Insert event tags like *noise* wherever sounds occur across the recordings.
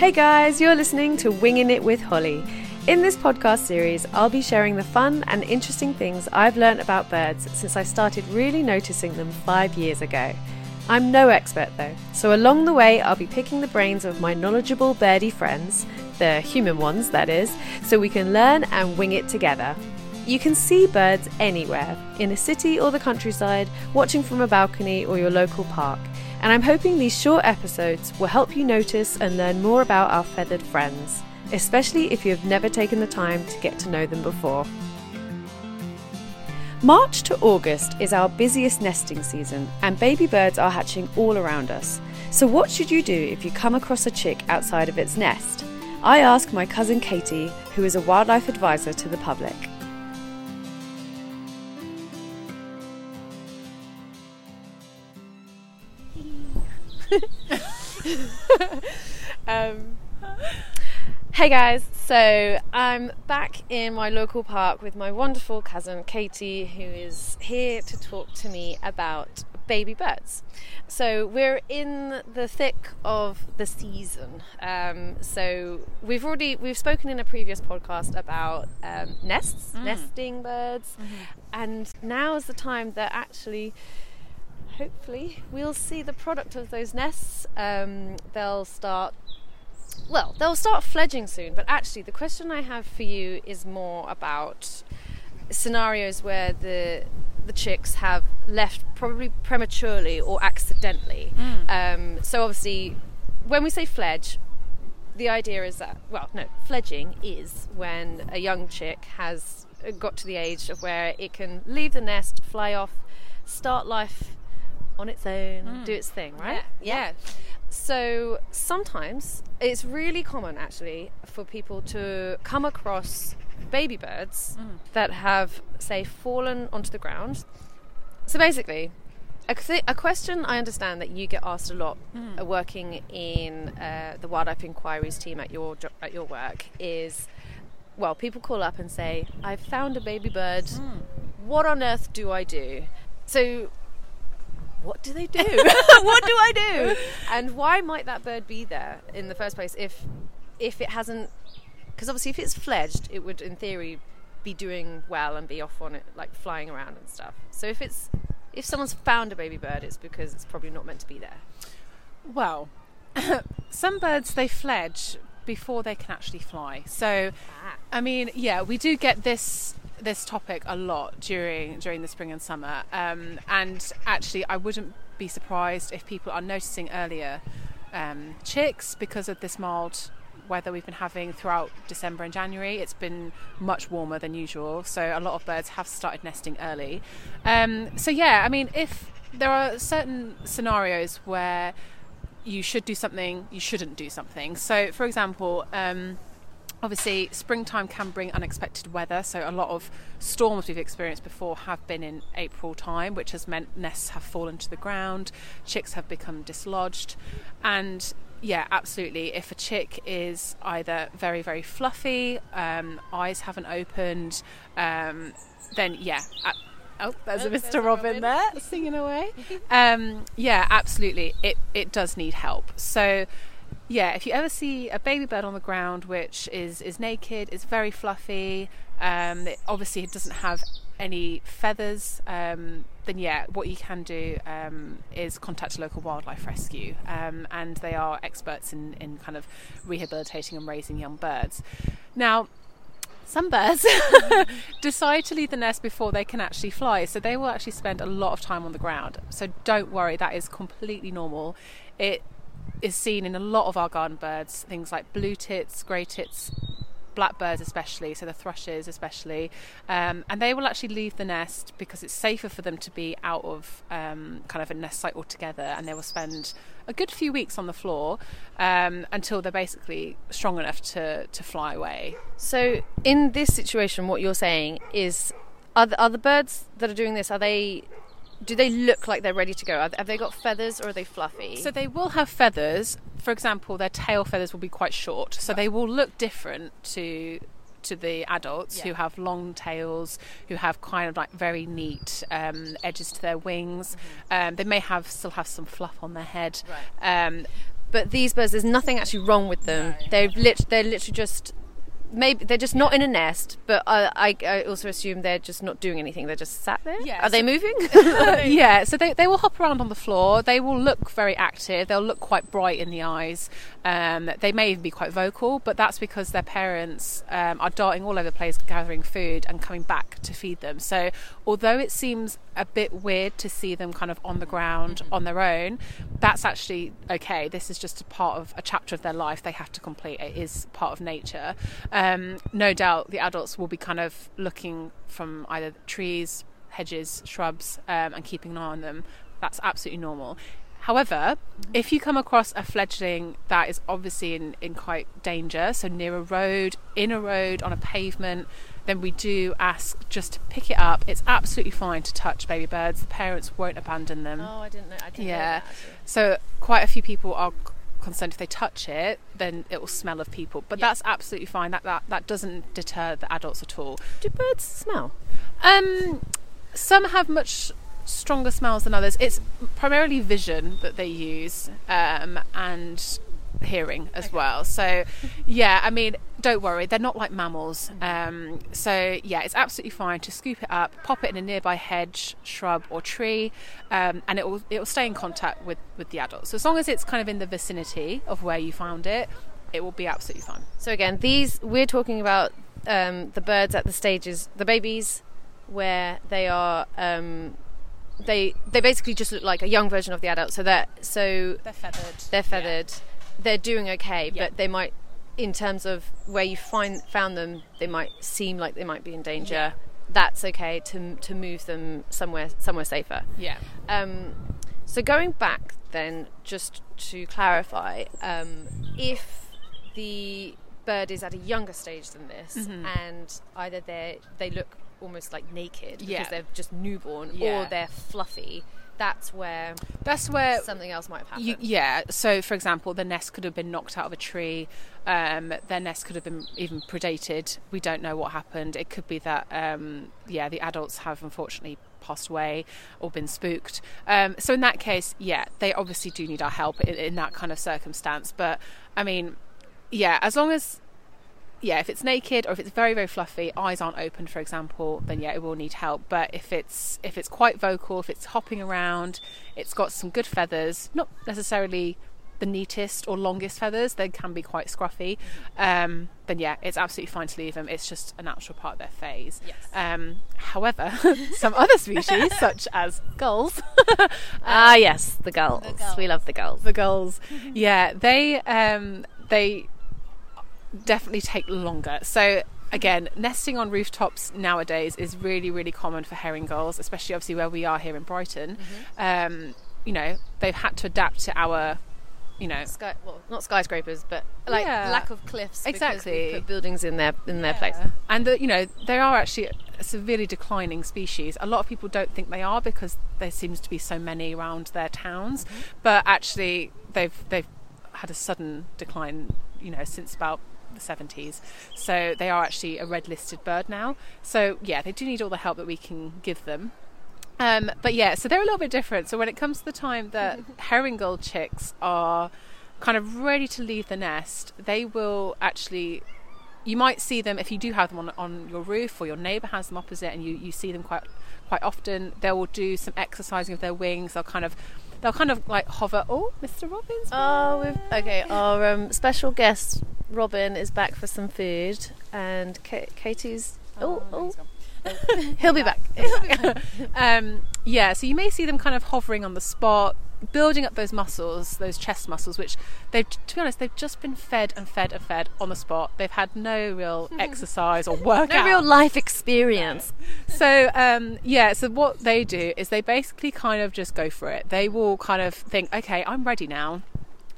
Hey guys, you're listening to Winging It with Holly. In this podcast series, I'll be sharing the fun and interesting things I've learned about birds since I started really noticing them five years ago. I'm no expert though, so along the way, I'll be picking the brains of my knowledgeable birdie friends, the human ones that is, so we can learn and wing it together. You can see birds anywhere, in a city or the countryside, watching from a balcony or your local park. And I'm hoping these short episodes will help you notice and learn more about our feathered friends, especially if you have never taken the time to get to know them before. March to August is our busiest nesting season, and baby birds are hatching all around us. So, what should you do if you come across a chick outside of its nest? I ask my cousin Katie, who is a wildlife advisor to the public. *laughs* um, hey guys, so I'm back in my local park with my wonderful cousin Katie, who is here to talk to me about baby birds. So we're in the thick of the season. Um, so we've already we've spoken in a previous podcast about um, nests, Mm. nesting birds, Mm-hmm. and now is the time that actually hopefully we'll see the product of those nests. Um, they'll start. Well, they'll start fledging soon, but actually, the question I have for you is more about scenarios where the the chicks have left probably prematurely or accidentally. Um, so obviously, when we say fledge, the idea is that well, no, fledging is when a young chick has got to the age of where it can leave the nest, fly off, start life on its own, do its thing, right? Yeah. So sometimes it's really common actually for people to come across baby birds that have, say, fallen onto the ground. So basically, a, th- a question I understand that you get asked a lot uh, working in uh, the wildlife inquiries team at your jo- at your work is, well, people call up and say, "I've found a baby bird. What on earth do I do?" So what do they do? *laughs* what do I do? *laughs* And why might that bird be there in the first place if if it hasn't because obviously if it's fledged it would in theory be doing well and be off on it like flying around and stuff. So if it's if someone's found a baby bird it's because it's probably not meant to be there. Well, *coughs* some birds they fledge before they can actually fly. So, ah. I mean, yeah, we do get this this topic a lot during during the spring and summer. Um, and actually, I wouldn't be surprised if people are noticing earlier um, chicks because of this mild weather we've been having throughout December and January. It's been much warmer than usual, so a lot of birds have started nesting early. Um, so yeah, I mean, if there are certain scenarios where you should do something, you shouldn't do something. So, for example, um, obviously springtime can bring unexpected weather so a lot of storms we've experienced before have been in april time which has meant nests have fallen to the ground chicks have become dislodged and yeah absolutely if a chick is either very very fluffy um, eyes haven't opened um, then yeah a- Oh, there's Oh, a Mr. a Robin, Robin. there singing away. *laughs* um, yeah, absolutely. It it does need help. So, yeah, if you ever see a baby bird on the ground which is is naked, it's very fluffy, um, it, obviously it doesn't have any feathers, um, then yeah, what you can do um, is contact a local wildlife rescue, um, and they are experts in in kind of rehabilitating and raising young birds. Now, some birds *laughs* decide to leave the nest before they can actually fly, so they will actually spend a lot of time on the ground. So don't worry, that is completely normal. It is seen in a lot of our garden birds, things like blue tits, great tits, blackbirds especially, so the thrushes especially, um, and they will actually leave the nest because it's safer for them to be out of um, kind of a nest site altogether, and they will spend a good few weeks on the floor um, until they're basically strong enough to, to fly away. So in this situation what you're saying is are the, are the birds that are doing this are they do they look like they're ready to go? Have they got feathers or are they fluffy? So they will have feathers. For example, their tail feathers will be quite short, so they will look different to to the adults Yeah. who have long tails, who have kind of like very neat um, edges to their wings. Um, they may have still have some fluff on their head. Right. Um, but these birds, there's nothing actually wrong with them. No. They've lit, they're literally just maybe they're just not in a nest, but I, I, I also assume they're just not doing anything. They're just sat there. Yeah, Are they moving? *laughs* *laughs* yeah, so they, they will hop around on the floor. They will look very active. They'll look quite bright in the eyes. Um, they may even be quite vocal, but that's because their parents um, are darting all over the place, gathering food and coming back to feed them. So, although it seems a bit weird to see them kind of on the ground on their own, that's actually okay. This is just a part of a chapter of their life they have to complete. It is part of nature. Um, no doubt the adults will be kind of looking from either trees, hedges, shrubs, um, and keeping an eye on them. That's absolutely normal. However, if you come across a fledgling that is obviously in, in quite danger, so near a road, in a road, on a pavement, then we do ask just to pick it up. It's absolutely fine to touch baby birds. The parents won't abandon them. oh, I didn't know. I didn't know Yeah. that. So quite a few people are concerned if they touch it, then it will smell of people. But Yeah. that's absolutely fine. That, that that doesn't deter the adults at all. Do birds smell? Um, some have much stronger smells than others. It's primarily vision that they use, um, and hearing as well. So, yeah, I mean, don't worry, they're not like mammals. Um, so yeah, it's absolutely fine to scoop it up, pop it in a nearby hedge, shrub, or tree, um, and it will it will stay in contact with with the adults. So as long as it's kind of in the vicinity of where you found it, it will be absolutely fine. So again, these we're talking about um, the birds at the stages, the babies, where they are. Um, they they basically just look like a young version of the adult. So that so They're feathered. they're feathered. They're doing okay, Yeah. but they might, in terms of where you find found them, they might seem like they might be in danger. Yeah. That's okay to to move them somewhere somewhere safer. Yeah. Um, so going back then, just to clarify, um, if the bird is at a younger stage than this, Mm-hmm. and either they they look almost like naked Yeah. because they're just newborn, Yeah. or they're fluffy, that's where That's where something else might have happened. You, yeah. So, for example, the nest could have been knocked out of a tree. Um, their nest could have been even predated. We don't know what happened. It could be that, um, yeah, the adults have unfortunately passed away or been spooked. Um, so, in that case, yeah, they obviously do need our help in, in that kind of circumstance. But, I mean, yeah, as long as yeah, if it's naked or if it's very very fluffy, eyes aren't open, for example, then yeah, it will need help. But if it's if it's quite vocal, if it's hopping around, it's got some good feathers, not necessarily the neatest or longest feathers, they can be quite scruffy. Um, then yeah, it's absolutely fine to leave them. It's just a natural part of their phase. Yes. Um, however, *laughs* some other species, *laughs* such as gulls, *laughs* ah, yes, the gulls. gulls. We love the gulls. the gulls, yeah, they um, they definitely take longer. So again, nesting on rooftops nowadays is really really common for herring gulls, especially obviously where we are here in Brighton. Um, you know, they've had to adapt to our, you know, Sky, well, not skyscrapers, but like Yeah. lack of cliffs. because Exactly. put buildings in their in their place. And the, you know, they are actually a severely declining species. A lot of people don't think they are because there seems to be so many around their towns, but actually they've they've had a sudden decline. You know, since about the 70s. So they are actually a red listed bird now. So yeah, they do need all the help that we can give them. Um, but yeah, so they're a little bit different. So when it comes to the time that *laughs* herring gull chicks are kind of ready to leave the nest, they will actually. You might see them if you do have them on, on your roof or your neighbour has them opposite, and you, you see them quite quite often. They will do some exercising of their wings. They'll kind of they'll kind of like hover. Oh, Mr. Robbins. Oh, we've, okay. Our um, special guest Robin is back for some food, and Ka- Katie's. Oh, oh, *laughs* he'll be back. *laughs* *laughs* um, yeah, so you may see them kind of hovering on the spot, building up those muscles, those chest muscles, which they've, to be honest, they've just been fed and fed and fed on the spot. They've had no real *laughs* exercise or workout. No real life experience. So um, yeah, so what they do is they basically kind of just go for it. They will kind of think, okay, I'm ready now,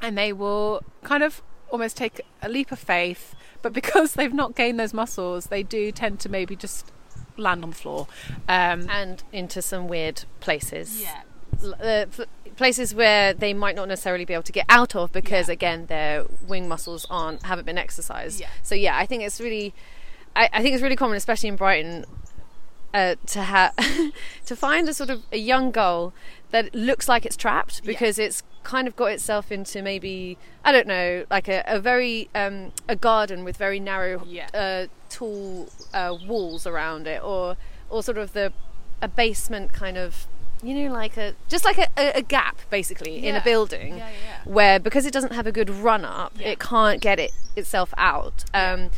and they will kind of almost take a leap of faith. But because *laughs* they've not gained those muscles, they do tend to maybe just land on the floor. Um, and into some weird places. yeah, uh, places where they might not necessarily be able to get out of because Yeah. again their wing muscles aren't haven't been exercised. Yeah. So yeah, I think it's really, I, I think it's really common, especially in Brighton, uh, to have *laughs* to find a sort of a young gull that looks like it's trapped because it's kind of got itself into maybe I don't know, like a, a very um, a garden with very narrow, Yeah. uh, tall uh, walls around it, or or sort of the a basement kind of. You know, like a just like a, a, a gap, basically, in a building, Yeah, yeah, yeah. where because it doesn't have a good run up, Yeah. it can't get it itself out. Um,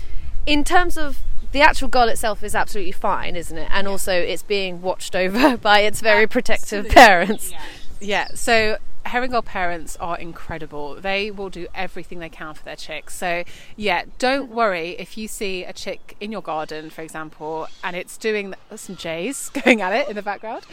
in terms of the actual gull itself is absolutely fine, isn't it? And also, it's being watched over *laughs* by its very protective Absolutely. parents. Yeah. So herring gull parents are incredible. They will do everything they can for their chicks. So yeah, don't worry if you see a chick in your garden, for example, and it's doing some jays *laughs* going at it in the background.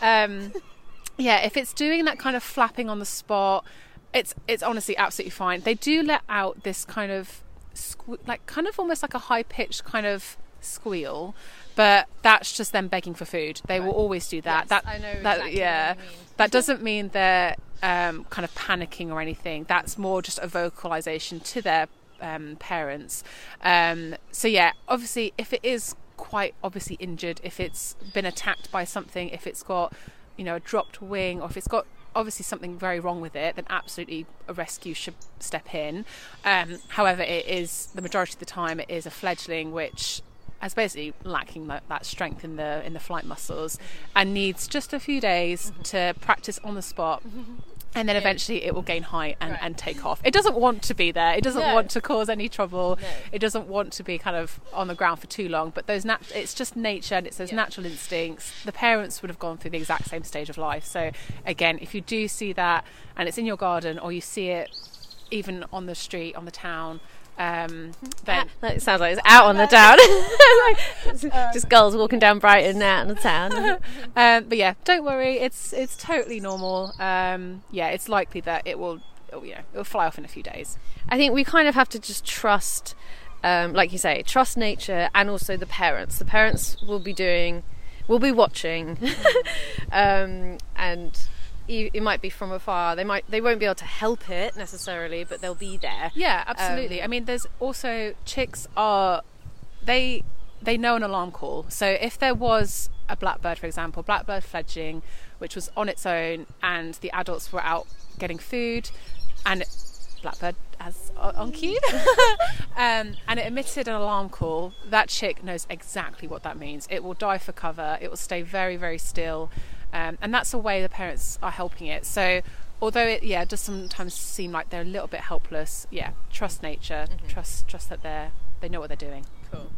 Um, *laughs* yeah, if it's doing that kind of flapping on the spot, it's it's honestly absolutely fine. They do let out this kind of sque- like kind of almost like a high pitched kind of squeal, but that's just them begging for food. They will always do that. Yes, that I know that exactly yeah, you mean. that doesn't mean they're um, kind of panicking or anything. That's more just a vocalization to their um, parents. Um, so yeah, obviously, if it is quite obviously injured, if it's been attacked by something, if it's got you know a dropped wing, or if it's got obviously something very wrong with it, then absolutely a rescue should step in. Um, however, it is the majority of the time it is a fledgling which is basically lacking that, that strength in the in the flight muscles and needs just a few days mm-hmm. to practice on the spot. Mm-hmm. And then eventually it will gain height and, Right. and take off. It doesn't want to be there. It doesn't No. want to cause any trouble. No. It doesn't want to be kind of on the ground for too long. But those nat- it's just nature and it's those Yeah. natural instincts. The parents would have gone through the exact same stage of life. So again, if you do see that and it's in your garden or you see it even on the street, on the town, um, then That it sounds like it's out on the town. *laughs* *laughs* Just girls walking down Brighton out in the town. *laughs* um, but yeah, don't worry. It's it's totally normal. Um, yeah, it's likely that it will. Oh, yeah, it'll fly off in a few days. I think we kind of have to just trust, um, like you say, trust nature and also the parents. The parents will be doing, will be watching, um, and it might be from afar. They might, they won't be able to help it necessarily, but they'll be there. Yeah, absolutely. Um, I mean, there's also chicks are they they know an alarm call. So if there was a blackbird, for example, blackbird fledging, which was on its own, and the adults were out getting food, and blackbird as on cue, *laughs* um, and it emitted an alarm call, that chick knows exactly what that means. It will dive for cover. It will stay very very still, um, and that's the way the parents are helping it. So. Although it, yeah, does sometimes seem like they're a little bit helpless. Yeah, trust nature, trust, trust that they're they know what they're doing. Cool.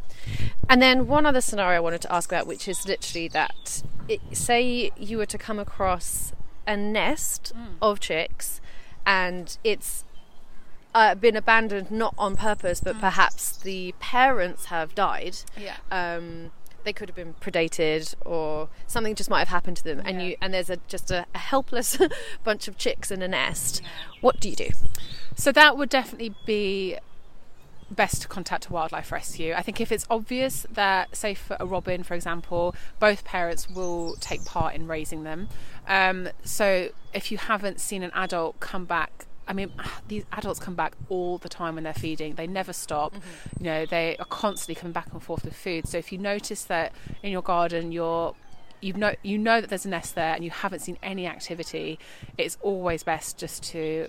And then one other scenario I wanted to ask about, which is literally that, it, say you were to come across a nest of chicks, and it's uh, been abandoned not on purpose, but perhaps the parents have died. Yeah. Um, they could have been predated, or something just might have happened to them, and Yeah. you and there's a just a, a helpless *laughs* bunch of chicks in a nest. What do you do? So that would definitely be best to contact a wildlife rescue. I think if it's obvious that, say, for a robin, for example, both parents will take part in raising them. Um, so if you haven't seen an adult come back. I mean, *sighs* these adults come back all the time when they're feeding. They never stop. You know, they are constantly coming back and forth with food. So if you notice that in your garden you're you know you know that there's a nest there and you haven't seen any activity, it's always best just to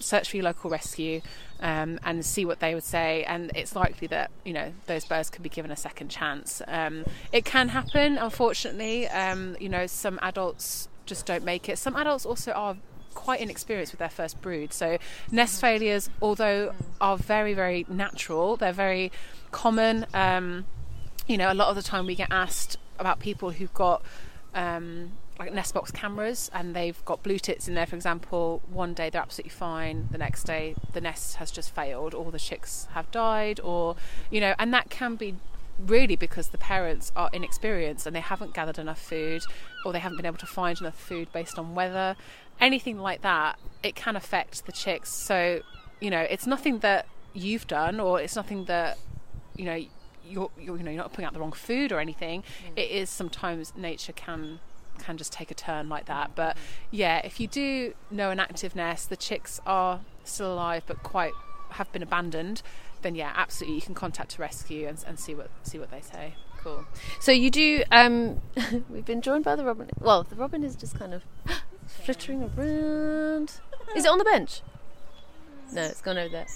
search for your local rescue um, and see what they would say. And it's likely that you know those birds could be given a second chance. Um, it can happen, unfortunately. Um, you know, some adults just don't make it. Some adults also are quite inexperienced with their first brood. So nest failures, although are very very natural, they're very common. Um, you know, a lot of the time we get asked about people who've got um, like nest box cameras and they've got blue tits in there, for example. One day they're absolutely fine, the next day the nest has just failed, or the chicks have died, or you know, and that can be really because the parents are inexperienced and they haven't gathered enough food or they haven't been able to find enough food based on weather anything like that it can affect the chicks so you know it's nothing that you've done or it's nothing that you know you're, you're you know you're not putting out the wrong food or anything it is sometimes nature can can just take a turn like that but yeah if you do know an active nest the chicks are still alive but quite have been abandoned then yeah absolutely you can contact a rescue and, and see what see what they say Cool. So you do. Um, *laughs* we've been joined by the robin. Well, the robin is just kind of flittering around. Is it on the bench? No, it's gone over there.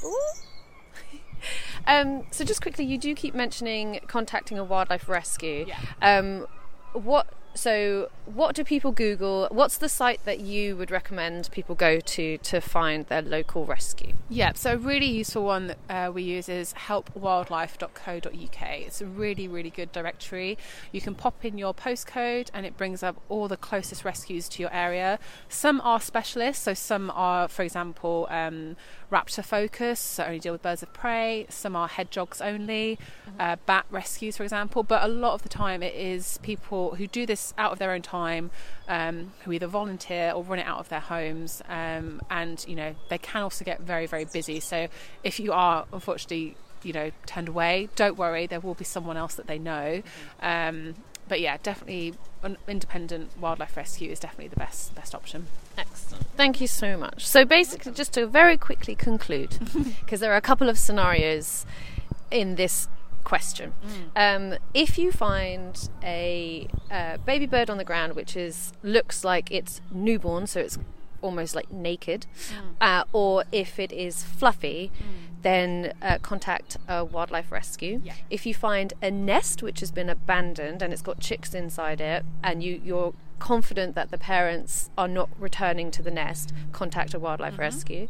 *laughs* um, so just quickly, you do keep mentioning contacting a wildlife rescue. Yeah. Um, what? So, what do people Google? What's the site that you would recommend people go to to find their local rescue? Yeah, so a really useful one that uh, we use is helpwildlife.co.uk. It's a really, really good directory. You can pop in your postcode and it brings up all the closest rescues to your area. Some are specialists, so some are, for example, um, raptor focus, so only deal with birds of prey. Some are hedgehogs only, uh, bat rescues, for example. But a lot of the time, it is people who do this out of their own time, um, who either volunteer or run it out of their homes. Um, and you know, they can also get very, very busy. So if you are unfortunately, you know, turned away, don't worry. There will be someone else that they know. Um, but yeah, definitely an independent wildlife rescue is definitely the best best option. Excellent. Thank you so much. So basically, just to very quickly conclude, *laughs* because there are a couple of scenarios in this question. Um, if you find a uh, baby bird on the ground which is looks like it's newborn, so it's almost like naked, uh, or if it is fluffy, then uh, contact a wildlife rescue. Yeah. If you find a nest which has been abandoned and it's got chicks inside it, and you you're confident that the parents are not returning to the nest, contact a wildlife mm-hmm. rescue.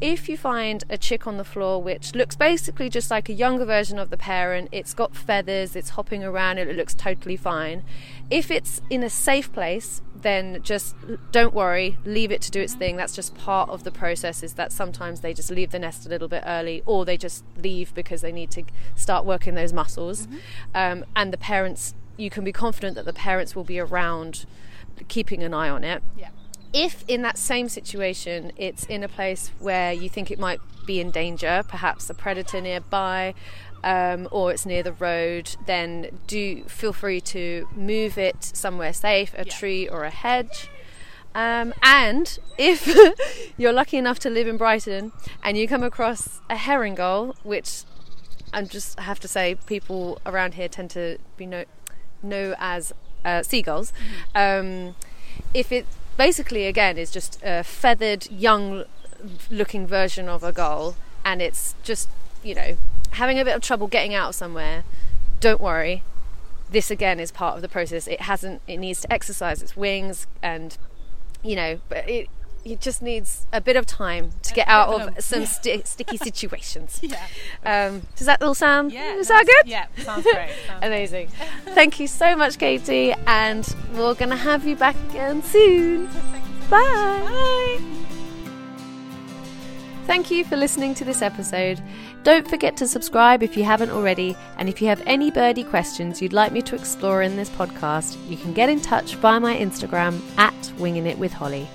If you find a chick on the floor which looks basically just like a younger version of the parent, it's got feathers, it's hopping around, it looks totally fine. If it's in a safe place, then just don't worry, leave it to do its mm-hmm. thing. That's just part of the process. Is that sometimes they just leave the nest a little bit early, or they just leave because they need to start working those muscles. Mm-hmm. Um, and the parents, you can be confident that the parents will be around, keeping an eye on it Yeah. if in that same situation it's in a place where you think it might be in danger, perhaps a predator nearby, um, or it's near the road, then do feel free to move it somewhere safe, a Yeah. tree or a hedge. Um, and if *laughs* you're lucky enough to live in Brighton and you come across a herring gull, which I just have to say people around here tend to be know, know as uh, seagulls. Um, if it basically again is just a feathered young looking version of a gull and it's just you know having a bit of trouble getting out somewhere don't worry this again is part of the process it hasn't it needs to exercise its wings and you know but it it just needs a bit of time to get out of- of some *laughs* sti- sticky situations *laughs* Yeah. um, does that all sound Yeah. does that good Yeah. Sounds great. Sounds *laughs* Amazing. Thank you so much, Katie, and we're going to have you back again soon. Bye. Thank you for listening to this episode. Don't forget to subscribe if you haven't already, and if you have any birdie questions you'd like me to explore in this podcast, you can get in touch via my Instagram at Winging It with Holly.